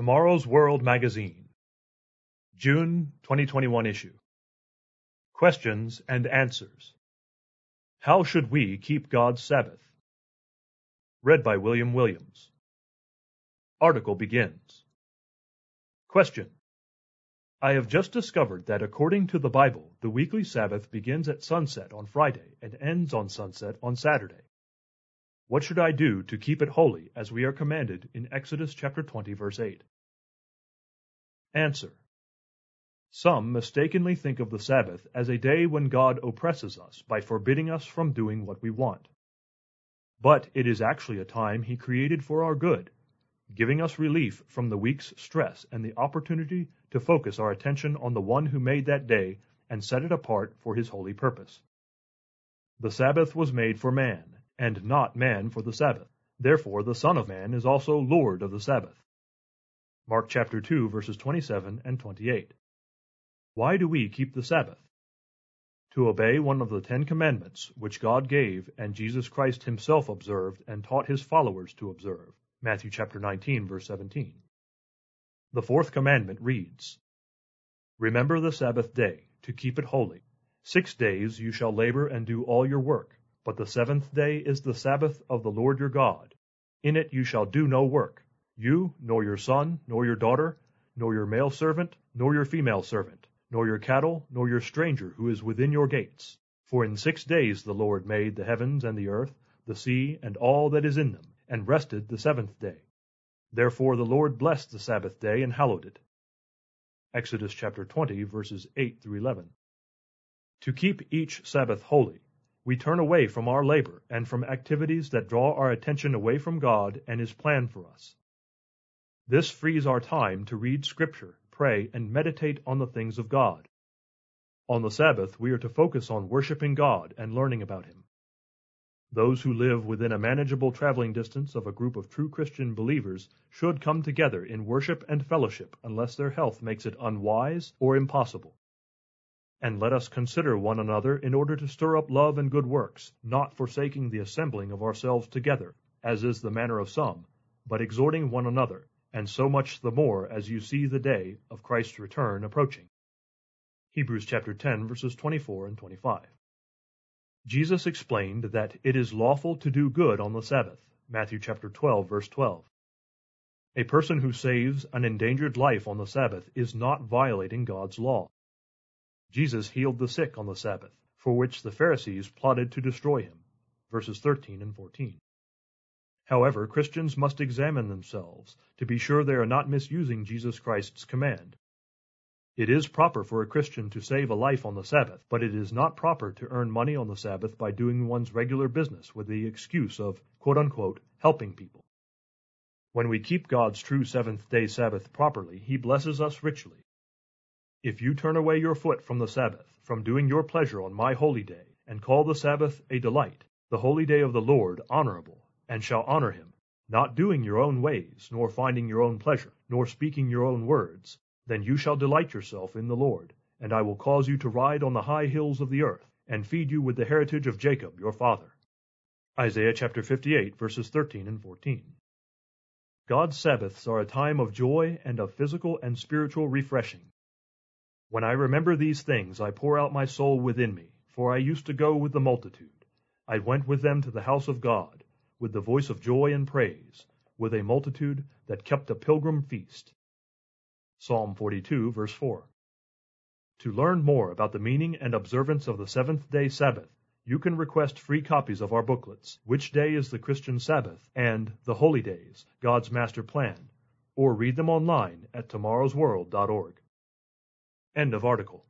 Tomorrow's World Magazine, June 2021 issue. Questions and Answers. How should we keep God's Sabbath? Read by William Williams. Article begins. Question. I have just discovered that according to the Bible, the weekly Sabbath begins at sunset on Friday and ends on sunset on Saturday. What should I do to keep it holy as we are commanded in Exodus chapter 20 verse 8? Answer. Some mistakenly think of the Sabbath as a day when God oppresses us by forbidding us from doing what we want. But it is actually a time He created for our good, giving us relief from the week's stress and the opportunity to focus our attention on the one who made that day and set it apart for His holy purpose. The Sabbath was made for man, and not man for the Sabbath. Therefore the Son of Man is also Lord of the Sabbath. Mark chapter 2 verses 27 and 28. Why do we keep the Sabbath? To obey one of the Ten Commandments which God gave and Jesus Christ himself observed and taught his followers to observe. Matthew chapter 19 verse 17. The fourth commandment reads, Remember the Sabbath day, to keep it holy. Six days you shall labor and do all your work, but the seventh day is the Sabbath of the Lord your God. In it you shall do no work, you, nor your son, nor your daughter, nor your male servant, nor your female servant, nor your cattle, nor your stranger who is within your gates. For in six days the Lord made the heavens and the earth, the sea, and all that is in them, and rested the seventh day. Therefore the Lord blessed the Sabbath day and hallowed it. Exodus chapter 20, verses 8 through 11. To keep each Sabbath holy, we turn away from our labor and from activities that draw our attention away from God and His plan for us. This frees our time to read Scripture, pray, and meditate on the things of God. On the Sabbath, we are to focus on worshiping God and learning about Him. Those who live within a manageable traveling distance of a group of true Christian believers should come together in worship and fellowship unless their health makes it unwise or impossible. And let us consider one another in order to stir up love and good works, not forsaking the assembling of ourselves together, as is the manner of some, but exhorting one another, and so much the more as you see the day of Christ's return approaching. Hebrews chapter 10 verses 24 and 25. Jesus explained that it is lawful to do good on the Sabbath. Matthew chapter 12 verse 12. A person who saves an endangered life on the Sabbath is not violating God's law. Jesus healed the sick on the Sabbath, for which the Pharisees plotted to destroy him. Verses 13 and 14. However, Christians must examine themselves to be sure they are not misusing Jesus Christ's command. It is proper for a Christian to save a life on the Sabbath, but it is not proper to earn money on the Sabbath by doing one's regular business with the excuse of quote unquote helping people. When we keep God's true seventh day Sabbath properly, He blesses us richly. If you turn away your foot from the Sabbath, from doing your pleasure on my holy day, and call the Sabbath a delight, the holy day of the Lord honorable, and shall honor him, not doing your own ways, nor finding your own pleasure, nor speaking your own words, then you shall delight yourself in the Lord, and I will cause you to ride on the high hills of the earth, and feed you with the heritage of Jacob your father. Isaiah chapter 58 verses 13 and 14. God's Sabbaths are a time of joy and of physical and spiritual refreshing. When I remember these things, I pour out my soul within me, for I used to go with the multitude. I went with them to the house of God, with the voice of joy and praise, with a multitude that kept a pilgrim feast. Psalm 42, verse 4. To learn more about the meaning and observance of the seventh day Sabbath, you can request free copies of our booklets, Which Day is the Christian Sabbath? and The Holy Days, God's Master Plan, or read them online at tomorrowsworld.org. End of article.